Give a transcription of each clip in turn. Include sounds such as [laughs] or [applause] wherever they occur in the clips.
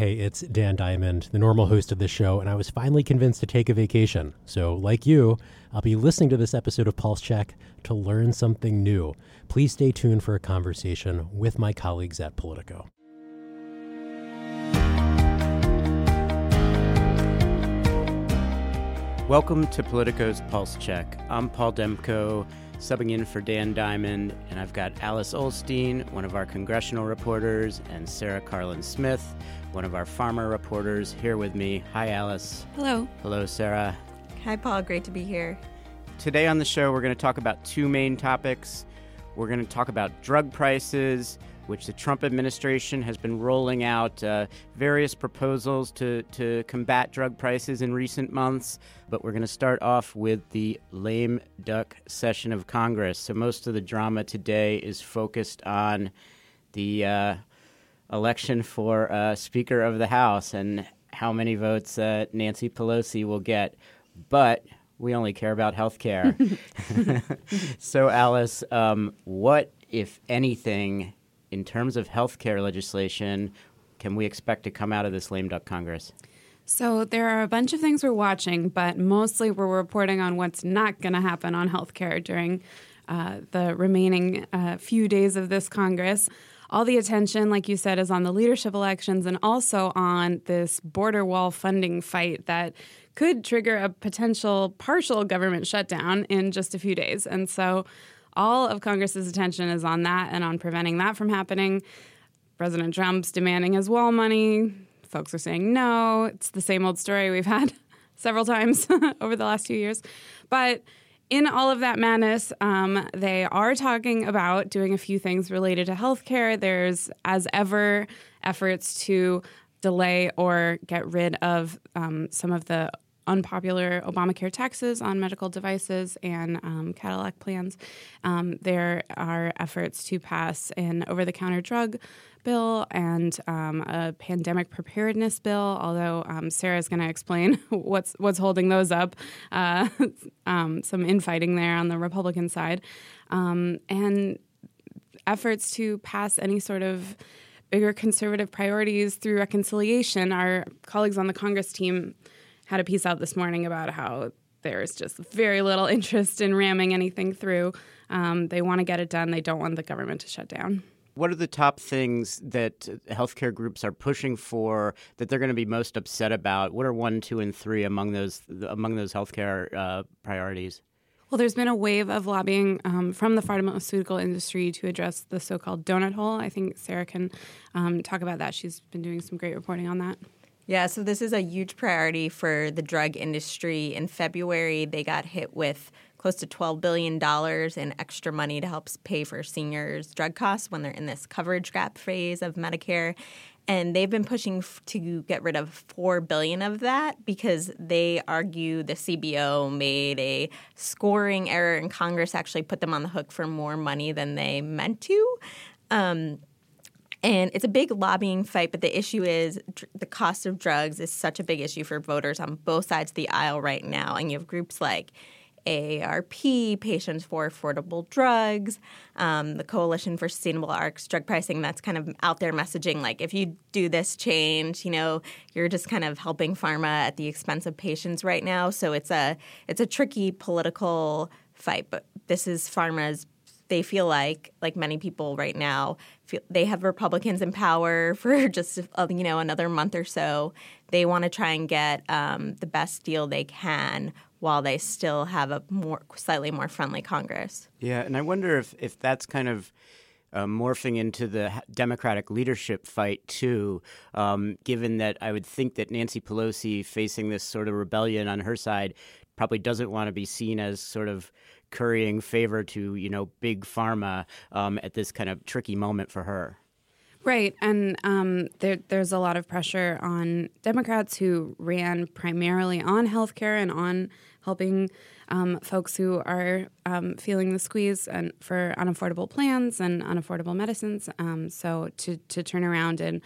Hey, it's Dan Diamond, the normal host of this show, and I was finally convinced to take a vacation. So, like you, I'll be listening to this episode of Pulse Check to learn something new. Please stay tuned for a conversation with my colleagues at Politico. Welcome to Politico's Pulse Check. I'm Paul Demko, subbing in for Dan Diamond, and I've got Alice Ollstein, one of our congressional reporters, and Sarah Karlin-Smith, one of our pharma reporters, here with me. Hi, Alice. Hello. Hello, Sarah. Hi, Paul. Great to be here. Today on the show, we're going to talk about two main topics. We're going to talk about drug prices which the Trump administration has been rolling out uh, various proposals to, to combat drug prices in recent months. But we're going to start off with the lame duck session of Congress. So most of the drama today is focused on the uh, election for uh, Speaker of the House and how many votes uh, Nancy Pelosi will get. But we only care about health care. [laughs] [laughs] so, Alice, um, what, if anything, in terms of health care legislation, can we expect to come out of this lame duck Congress? So there are a bunch of things we're watching, but mostly we're reporting on what's not going to happen on healthcare during uh, the remaining uh, few days of this Congress. All the attention, like you said, is on the leadership elections and also on this border wall funding fight that could trigger a potential partial government shutdown in just a few days. And so all of Congress's attention is on that and on preventing that from happening. President Trump's demanding his wall money. Folks are saying no. It's the same old story we've had [laughs] several times [laughs] over the last few years. But in all of that madness, um, they are talking about doing a few things related to healthcare. There's, as ever, efforts to delay or get rid of um, some of the unpopular Obamacare taxes on medical devices and um, Cadillac plans. Um, there are efforts to pass an over the counter drug bill and um, a pandemic preparedness bill. Although um, Sarah is going to explain [laughs] what's what's holding those up, uh, [laughs] um, some infighting there on the Republican side, um, and efforts to pass any sort of bigger conservative priorities through reconciliation. Our colleagues on the Congress team had a piece out this morning about how there's just very little [laughs] interest in ramming anything through. Um, they want to get it done. They don't want the government to shut down. What are the top things that healthcare groups are pushing for that they're going to be most upset about? What are one, two, and three among those among those healthcare uh, priorities? Well, there's been a wave of lobbying um, from the pharmaceutical industry to address the so-called donut hole. I think Sarah can um, talk about that. She's been doing some great reporting on that. Yeah, so this is a huge priority for the drug industry. In February, they got hit with close to $12 billion in extra money to help pay for seniors' drug costs when they're in this coverage gap phase of Medicare. And they've been pushing to get rid of 4 billion of that because they argue the CBO made a scoring error and Congress actually put them on the hook for more money than they meant to. Um, and it's a big lobbying fight, but the issue is dr- the cost of drugs is such a big issue for voters on both sides of the aisle right now. And you have groups like AARP, Patients for Affordable Drugs, um, the Coalition for Sustainable Rx drug pricing that's kind of out there messaging like if you do this change, you know, you're just kind of helping pharma at the expense of patients right now. So it's a it's a tricky political fight, but this is pharma's they feel like, like many people right now, they have Republicans in power [laughs] for just uh, you know another month or so. They want to try and get um, the best deal they can while they still have a more slightly more friendly Congress. Yeah, and I wonder if if that's kind of. Uh, morphing into the Democratic leadership fight too. Um, given that I would think that Nancy Pelosi, facing this sort of rebellion on her side, probably doesn't want to be seen as sort of currying favor to you know big pharma um, at this kind of tricky moment for her. Right, and um, there, there's a lot of pressure on Democrats who ran primarily on healthcare and on helping um, folks who are um, feeling the squeeze and for unaffordable plans and unaffordable medicines. Um, so to to turn around and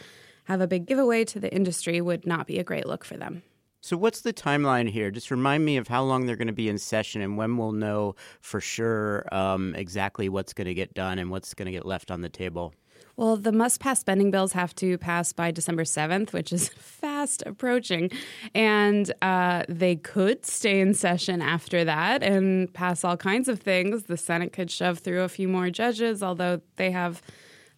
have a big giveaway to the industry would not be a great look for them. So, what's the timeline here? Just remind me of how long they're going to be in session and when we'll know for sure um, exactly what's going to get done and what's going to get left on the table. Well, the must pass spending bills have to pass by December 7th, which is [laughs] fast approaching. And uh, they could stay in session after that and pass all kinds of things. The Senate could shove through a few more judges, although they have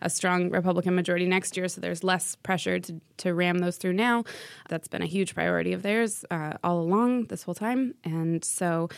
a strong Republican majority next year, so there's less pressure to, to ram those through now. That's been a huge priority of theirs uh, all along this whole time. And so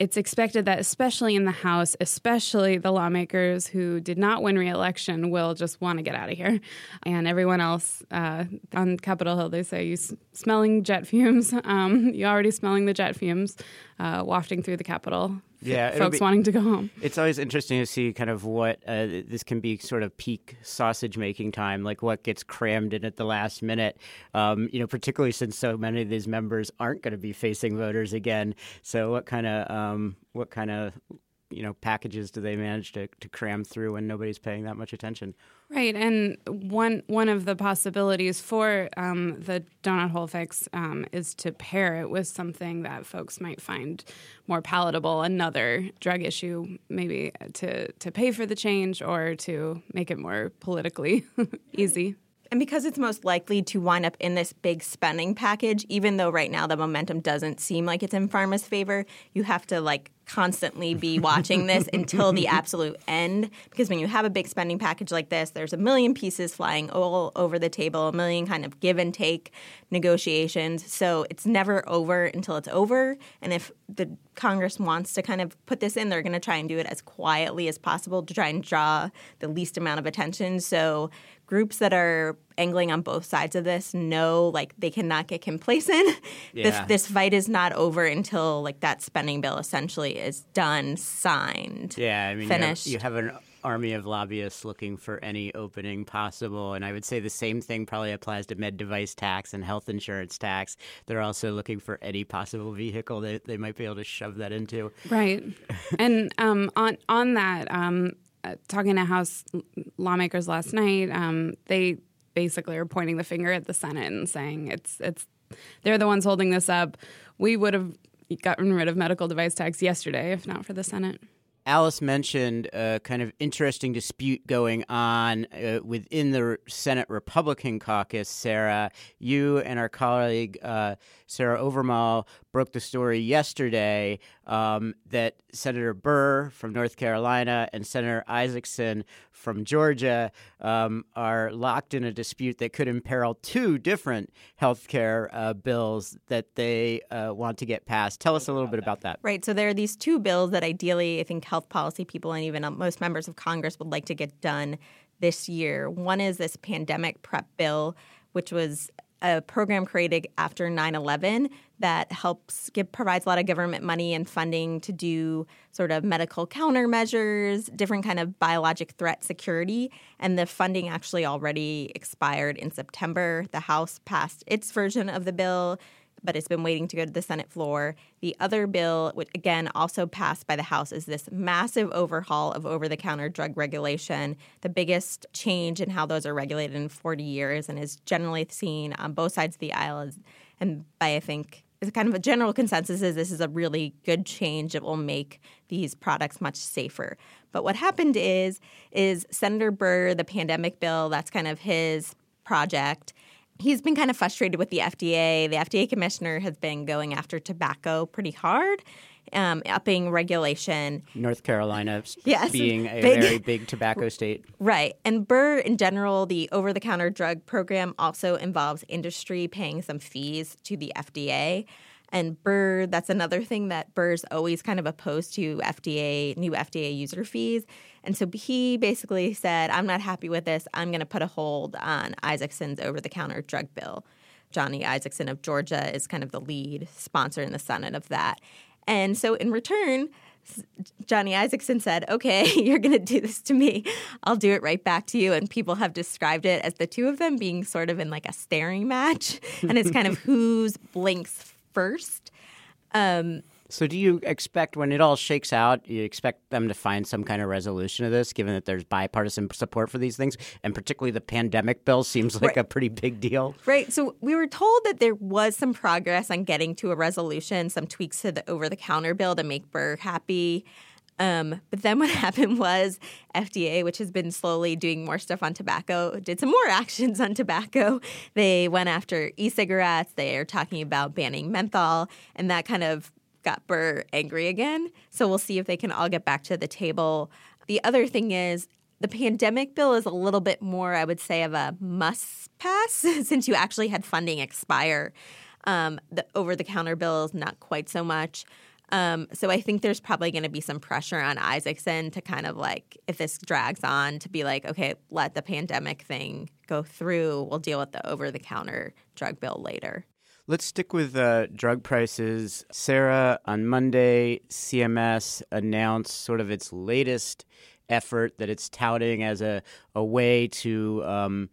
it's expected that, especially in the House, especially the lawmakers who did not win reelection, will just want to get out of here. And everyone else uh, on Capitol Hill, they say, you s- smelling jet fumes. [laughs] Um, you're already smelling the jet fumes uh, wafting through the Capitol. Yeah, folks be, wanting to go home. It's always interesting to see kind of what uh, this can be sort of peak sausage making time, like what gets crammed in at the last minute. Um, you know, particularly since so many of these members aren't going to be facing voters again. So what kind of um, what kind of you know packages do they manage to, to cram through when nobody's paying that much attention? Right, and one one of the possibilities for um, the donut hole fix um, is to pair it with something that folks might find more palatable, another drug issue, maybe to to pay for the change or to make it more politically [laughs] easy. And because it's most likely to wind up in this big spending package, even though right now the momentum doesn't seem like it's in pharma's favor, you have to like constantly be [laughs] watching this until the absolute end. Because when you have a big spending package like this, there's a million pieces flying all over the table, a million kind of give and take negotiations. So it's never over until it's over. And if the Congress wants to kind of put this in, they're going to try and do it as quietly as possible to try and draw the least amount of attention. So groups that are angling on both sides of this know like they cannot get complacent. [laughs] Yeah. This, this fight is not over until like that spending bill essentially is done, signed, Yeah, I mean, finished. You have, you have an army of lobbyists looking for any opening possible, and I would say the same thing probably applies to med device tax and health insurance tax. They're also looking for any possible vehicle that they might be able to shove that into. Right, [laughs] and um, on on that, um, uh, talking to House lawmakers last night, um, they basically are pointing the finger at the Senate and saying it's it's they're the ones holding this up. We would have gotten rid of medical device tax yesterday if not for the Senate. Alice mentioned a kind of interesting dispute going on uh, within the Senate Republican caucus. Sarah, you and our colleague uh, Sarah Owermohle broke the story yesterday um, that Senator Burr from North Carolina and Senator Isakson from Georgia um, are locked in a dispute that could imperil two different health care uh, bills that they uh, want to get passed. Tell us a little bit about that. Right. So there are these two bills that ideally, I think, health policy people and even uh, most members of Congress would like to get done this year. One is this pandemic prep bill, which was a program created after 9/11 that helps give provides a lot of government money and funding to do sort of medical countermeasures, different kind of biologic threat security, and the funding actually already expired in September. The House passed its version of the bill but it's been waiting to go to the Senate floor. The other bill, which again also passed by the House, is this massive overhaul of over the counter drug regulation, the biggest change in how those are regulated in 40 years, and is generally seen on both sides of the aisle. As, and by, I think, it's kind of a general consensus is this is a really good change that will make these products much safer. But what happened is is Senator Burr, the pandemic bill, that's kind of his project he's been kind of frustrated with the FDA. The FDA commissioner has been going after tobacco pretty hard, um, upping regulation. North Carolina [laughs] Yes, being a big- very big tobacco [laughs] state. Right. And Burr, in general, the over the counter drug program also involves industry paying some fees to the FDA. And Burr, that's another thing that Burr's always kind of opposed to FDA, new FDA user fees. And so he basically said, I'm not happy with this. I'm going to put a hold on Isakson's over the counter drug bill. Johnny Isakson of Georgia is kind of the lead sponsor in the Senate of that. And so in return, Johnny Isakson said, Okay, [laughs] you're going to do this to me. I'll do it right back to you. And people have described it as the two of them being sort of in like a staring match. And it's kind of [laughs] who's blinks first. Um, So, do you expect when it all shakes out, you expect them to find some kind of resolution of this, given that there's bipartisan support for these things, and particularly the pandemic bill seems like Right. a pretty big deal. Right. So we were told that there was some progress on getting to a resolution, some tweaks to the over the counter bill to make Burr happy. Um, but then what [laughs] happened was FDA, which has been slowly doing more stuff on tobacco, did some more [laughs] actions on tobacco. They went after e cigarettes. They are talking about banning menthol. And that kind of got Burr angry again. So we'll see if they can all get back to the table. The other thing is, the pandemic bill is a little bit more, I would say, of a must pass [laughs] since you actually had funding expire. Um, the over the counter bills, not quite so much. Um, so I think there's probably going to be some pressure on Isakson to kind of like, if this drags on, to be like, okay, let the pandemic thing go through. We'll deal with the over the counter drug bill later. Let's stick with uh, drug prices. Sarah, on Monday, CMS announced sort of its latest effort that it's touting as a, a way to, um,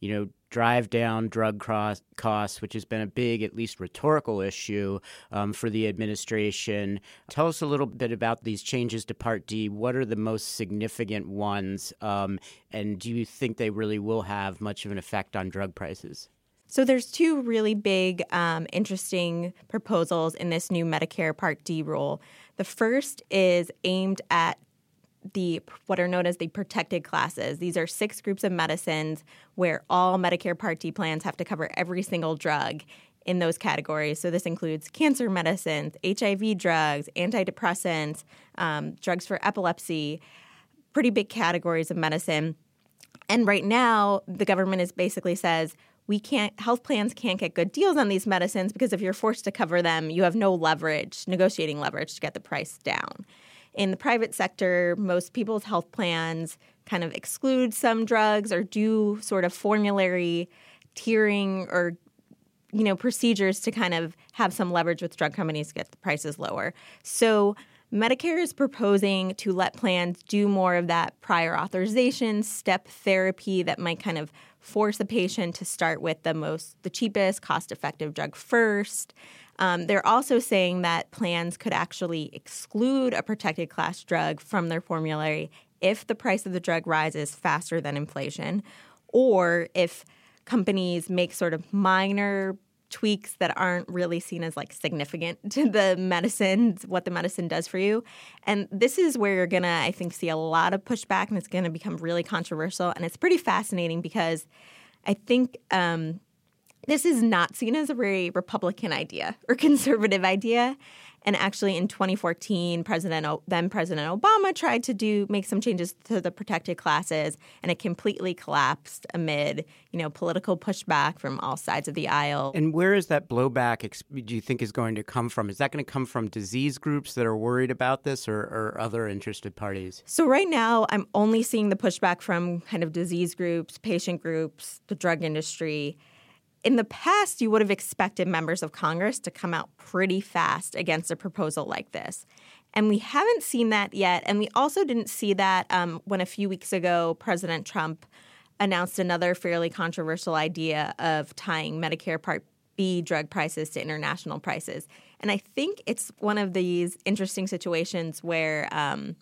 you know, drive down drug costs, which has been a big, at least rhetorical issue um, for the administration. Tell us a little bit about these changes to Part D. What are the most significant ones? Um, and do you think they really will have much of an effect on drug prices? So there's two really big, um, interesting proposals in this new Medicare Part D rule. The first is aimed at the what are known as the protected classes. These are six groups of medicines where all Medicare Part D plans have to cover every single drug in those categories. So this includes cancer medicines, HIV drugs, antidepressants, um, drugs for epilepsy, pretty big categories of medicine. And right now, the government is basically says we can't health plans can't get good deals on these medicines because if you're forced to cover them, you have no leverage, negotiating leverage to get the price down. In the private sector, most people's health plans kind of exclude some drugs or do sort of formulary tiering or you know procedures to kind of have some leverage with drug companies to get the prices lower. So Medicare is proposing to let plans do more of that prior authorization step therapy that might kind of force a patient to start with the most the cheapest cost effective drug first. Um, they're also saying that plans could actually exclude a protected class drug from their formulary if the price of the drug rises faster than inflation, or if companies make sort of minor tweaks that aren't really seen as like significant [laughs] to the medicine, what the medicine does for you. And this is where you're gonna, I think, see a lot of pushback and it's gonna become really controversial. And it's pretty fascinating because I think um, this is not seen as a very Republican idea or [laughs] conservative idea. And actually, in 2014, President then President Obama tried to do make some changes to the protected classes, and it completely collapsed amid you know political pushback from all sides of the aisle. And where is that blowback? Do you think is going to come from? Is that going to come from disease groups that are worried about this, or, or other interested parties? So right now, I'm only seeing the pushback from kind of disease groups, patient groups, the drug industry in the past, you would have expected members of Congress to come out pretty fast against a proposal like this. And we haven't seen that yet. And we also didn't see that um, when a few weeks ago, President Trump announced another fairly controversial idea of tying Medicare Part B drug prices to international prices. And I think it's one of these interesting situations where. Um,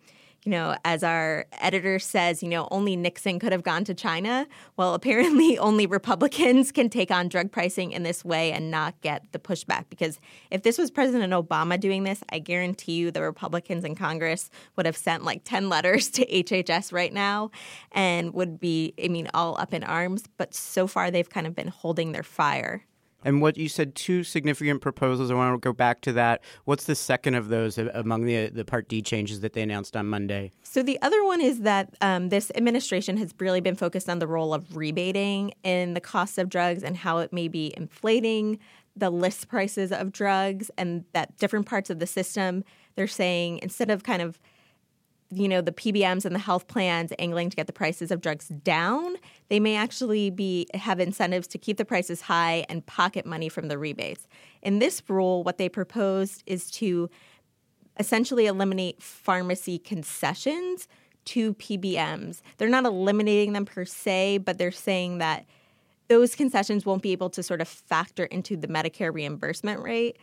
you know, as our editor says, you know, only Nixon could have gone to China. Well, [laughs] apparently only Republicans can take on drug pricing in this way and not get the pushback. Because if this was President Obama doing this, I guarantee you the Republicans in Congress would have sent like 10 letters [laughs] to HHS right now and would be, I mean, all up in arms. But so far, they've kind of been holding their fire. And what you said, two significant proposals. I want to go back to that. What's the second of those among the the Part D changes that they announced on Monday? So the other one is that um, this administration has really been focused on the role of rebating in the cost of drugs and how it may be inflating the list prices of drugs, and that different parts of the system. They're saying instead of kind of you know the PBMs and the health plans angling to get the prices of drugs down, they may actually be have incentives to keep the prices high and pocket money from the rebates. In this rule, what they proposed is to essentially eliminate pharmacy concessions to PBMs. They're not eliminating them per se, but they're saying that those concessions won't be able to sort of factor into the Medicare reimbursement rate.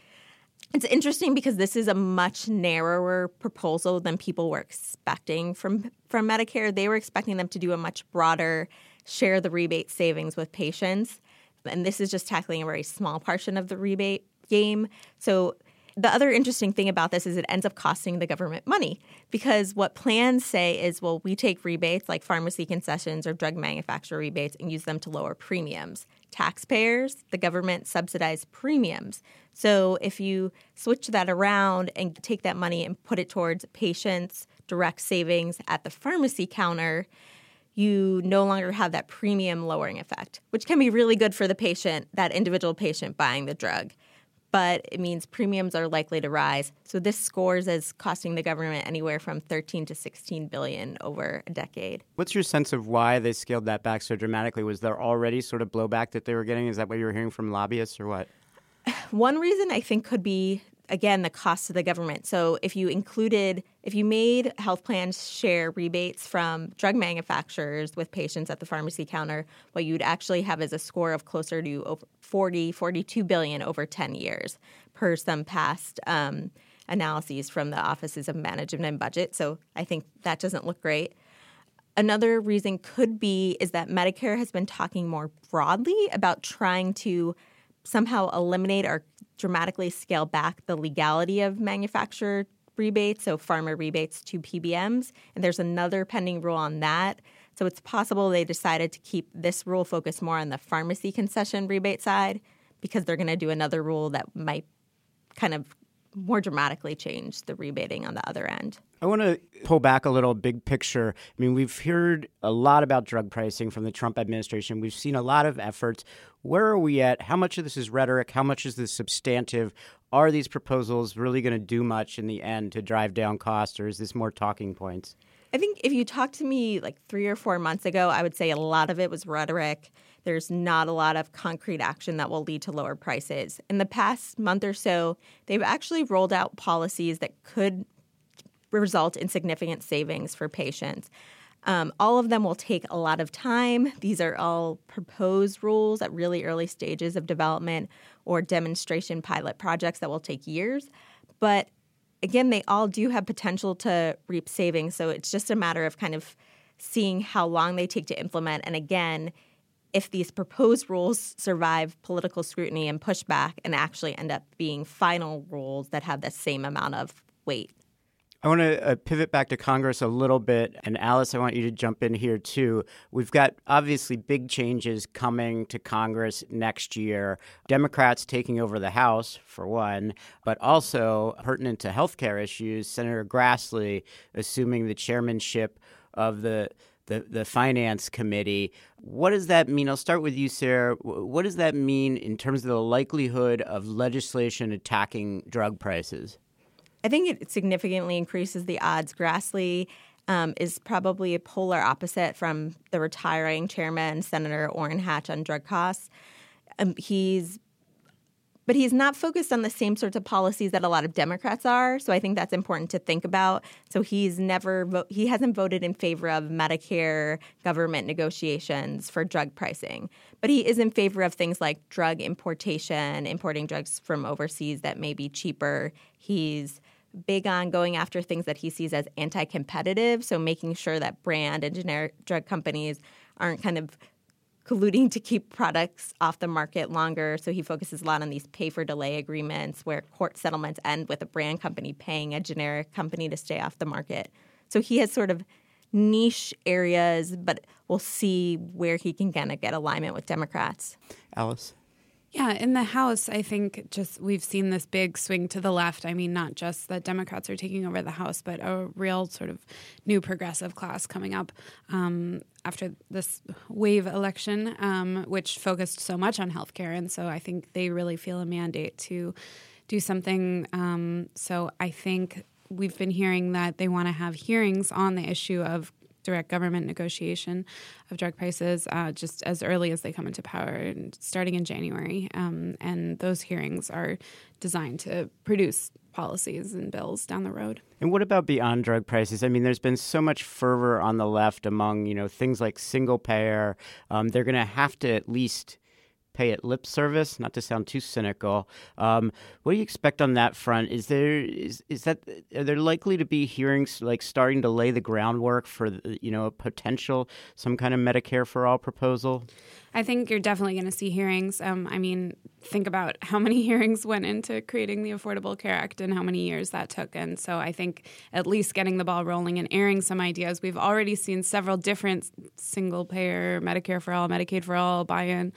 It's interesting because this is a much narrower proposal than people were expecting from from Medicare. They were expecting them to do a much broader share the rebate savings with patients, and this is just tackling a very small portion of the rebate game. So the other interesting thing about this is it ends up costing the government money because what plans say is, well, we take rebates like pharmacy concessions or drug manufacturer rebates and use them to lower premiums. Taxpayers, the government subsidize premiums. So if you switch that around and take that money and put it towards patients' direct savings at the pharmacy counter, you no longer have that premium lowering effect, which can be really good for the patient, that individual patient buying the drug but it means premiums are likely to rise. So this scores as costing the government anywhere from 13 to 16 billion over a decade. What's your sense of why they scaled that back so dramatically? Was there already sort of blowback that they were getting? Is that what you were hearing from lobbyists or what? [sighs] One reason I think could be again the cost to the government. So if you included if you made health plans share rebates from drug manufacturers with patients at the pharmacy counter, what you'd actually have is a score of closer to over 40, 42 billion over 10 years per some past um, analyses from the offices of management and budget. So I think that doesn't look great. Another reason could be is that Medicare has been talking more broadly about trying to somehow eliminate or dramatically scale back the legality of manufacturer rebates, so pharma rebates to PBMs. And there's another pending rule on that. So it's possible they decided to keep this rule focused more on the pharmacy concession rebate side because they're going to do another rule that might kind of more dramatically change the rebating on the other end. I want to pull back a little big picture. I mean, we've heard a lot about drug pricing from the Trump administration. We've seen a lot of efforts. Where are we at? How much of this is rhetoric? How much is this substantive? Are these proposals really going to do much in the end to drive down costs, or is this more talking points? I think if you talked to me like three or four months ago, I would say a lot of it was rhetoric. There's not a lot of concrete action that will lead to lower prices. In the past month or so, they've actually rolled out policies that could result in significant savings for patients. Um, all of them will take a lot of time. These are all proposed rules at really early stages of development or demonstration pilot projects that will take years. But again, they all do have potential to reap savings. So it's just a matter of kind of seeing how long they take to implement. And again, if these proposed rules survive political scrutiny and pushback and actually end up being final rules that have the same amount of weight. I want to uh, pivot back to Congress a little bit. And Alice, I want you to jump in here too. We've got obviously big changes coming to Congress next year. Democrats taking over the House, for one, but also pertinent to healthcare issues, Senator Grassley assuming the chairmanship of the the, the finance committee. What does that mean? I'll start with you, Sarah. What does that mean in terms of the likelihood of legislation attacking drug prices? I think it significantly increases the odds. Grassley um, is probably a polar opposite from the retiring chairman, Senator Orrin Hatch, on drug costs. Um, he's but he's not focused on the same sorts of policies that a lot of Democrats are. So I think that's important to think about. So he's never vo- he hasn't voted in favor of Medicare government negotiations for drug pricing, but he is in favor of things like drug importation, importing drugs from overseas that may be cheaper. He's big on going after things that he sees as anti-competitive, so making sure that brand and generic drug companies aren't kind of colluding to keep products off the market longer. So he focuses a lot on these pay for delay agreements where court settlements end with a brand company paying a generic company to stay off the market. So he has sort of niche areas, but we'll see where he can kind of get alignment with Democrats. Alice? Yeah, in the House, I think just we've seen this big swing to the left. I mean, not just that Democrats are taking over the House, but a real sort of new progressive class coming up um, after this wave election, um, which focused so much on healthcare. And so I think they really feel a mandate to do something. Um, so I think we've been hearing that they want to have hearings on the issue of direct government negotiation of drug prices uh, just as early as they come into power, starting in January. Um, and those hearings are designed to produce policies and bills down the road. And what about beyond drug prices? I mean, there's been so much fervor on the left among you know things like single payer. Um, they're going to have to at least pay it lip service. Not to sound too cynical, um, what do you expect on that front? Is there is is that are there likely to be hearings like starting to lay the groundwork for you know a potential some kind of Medicare for all proposal? I think you're definitely going to see hearings. Um, I mean, think about how many [laughs] hearings went into creating the Affordable Care Act and how many years that took. And so I think at least getting the ball rolling and airing some ideas. We've already seen several different single payer, Medicare for all, Medicaid for all, buy in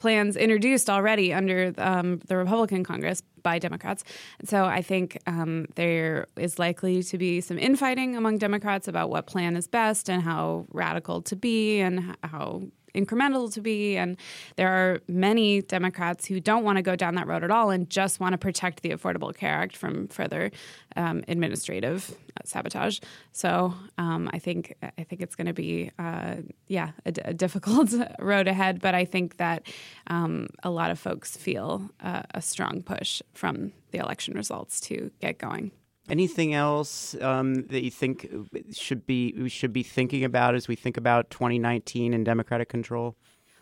plans introduced already under um, the Republican Congress by Democrats. So I think um, there is likely to be some infighting among Democrats about what plan is best and how radical to be and how incremental to be. And there are many Democrats who don't want to go down that road at all and just want to protect the Affordable Care Act from further um, administrative sabotage. So um, I think I think it's going to be uh, yeah a, a, difficult [laughs] road ahead. But I think that um, a lot of folks feel uh, a strong push from the election results to get going. Anything else um, that you think should be we should be thinking about as we think about 2019 and Democratic control?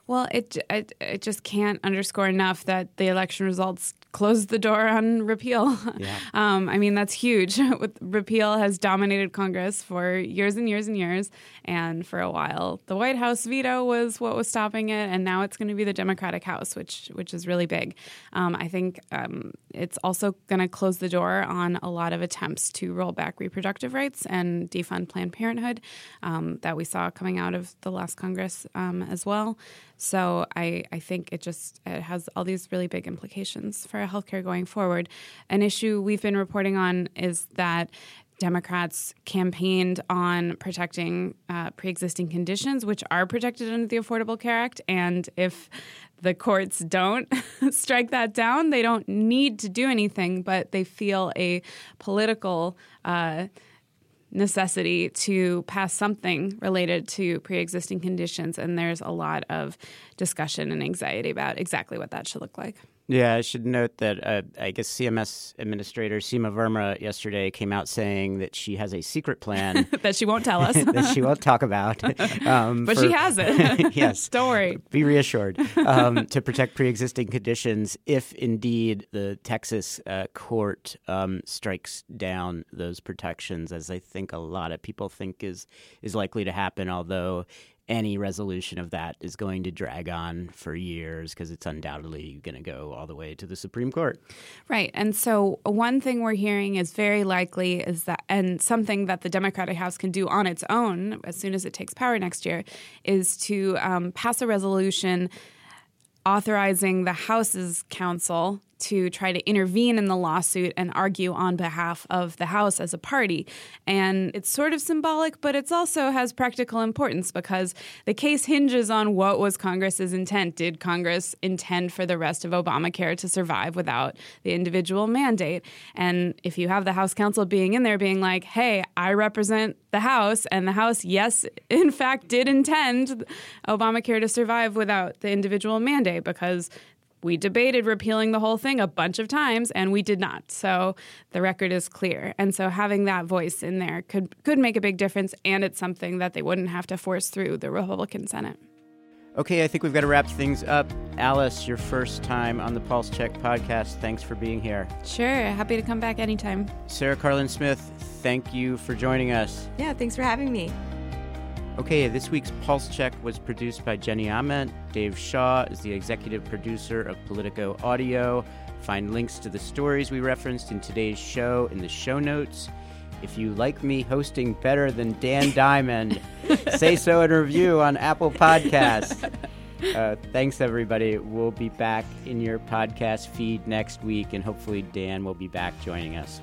Well, it, it, it just can't underscore enough that the election results closed the door on repeal. [laughs] Yeah. um, I mean, that's huge. [laughs] repeal has dominated Congress for years and years and years, and for a while, the White House veto was what was stopping it, and now it's going to be the Democratic House, which which is really big. Um, I think um, it's also going to close the door on a lot of attempts to roll back reproductive rights and defund Planned Parenthood um, that we saw coming out of the last Congress um, as well. So I, I think it just it has all these really big implications for healthcare going forward. An issue we've been reporting on is that Democrats campaigned on protecting uh, pre existing conditions, which are protected under the Affordable Care Act. And if the courts don't [laughs] strike that down, they don't need to do anything, but they feel a political. Uh, necessity to pass something related to pre-existing conditions and there's a lot of discussion and anxiety about exactly what that should look like yeah, I should note that uh, I guess CMS Administrator Seema Verma yesterday came out saying that she has a secret plan [laughs] that she won't tell us, [laughs] that she won't talk about. Um, but for, she has it. [laughs] yes, don't worry. Be reassured um, to protect pre-existing conditions if indeed the Texas uh, court um, strikes down those protections, as I think a lot of people think is is likely to happen. Although any resolution of that is going to drag on for years because it's undoubtedly going to go all the way to the Supreme Court. Right. And so, one thing we're hearing is very likely is that, and something that the Democratic House can do on its own as soon as it takes power next year, is to um, pass a resolution authorizing the House's counsel to try to intervene in the lawsuit and argue on behalf of the House as a party. And it's sort of symbolic, but it also has practical importance because the case hinges on what was Congress's intent. Did Congress intend for the rest of Obamacare to survive without the individual mandate? And if you have the House counsel being in there being like, hey, I represent the House, and the House, yes, [laughs] in fact, did intend Obamacare to survive without the individual mandate because we debated repealing the whole thing a bunch of times and we did not. So the record is clear. And so having that voice in there could could make a big difference and it's something that they wouldn't have to force through the Republican Senate. Okay, I think we've got to wrap things up. Alice, your first time on the Pulse Check podcast. Thanks for being here. Sure, happy to come back anytime. Sarah Karlin-Smith, thank you for joining us. Yeah, thanks for having me. Okay, this week's Pulse Check was produced by Jenny Ament. Dave Shaw is the executive producer of Politico Audio. Find links to the stories we referenced in today's show in the show notes. If you like me hosting better than Dan Diamond, [laughs] say so in a review on Apple Podcasts. Uh, thanks, everybody. We'll be back in your podcast feed next week, and hopefully, Dan will be back joining us.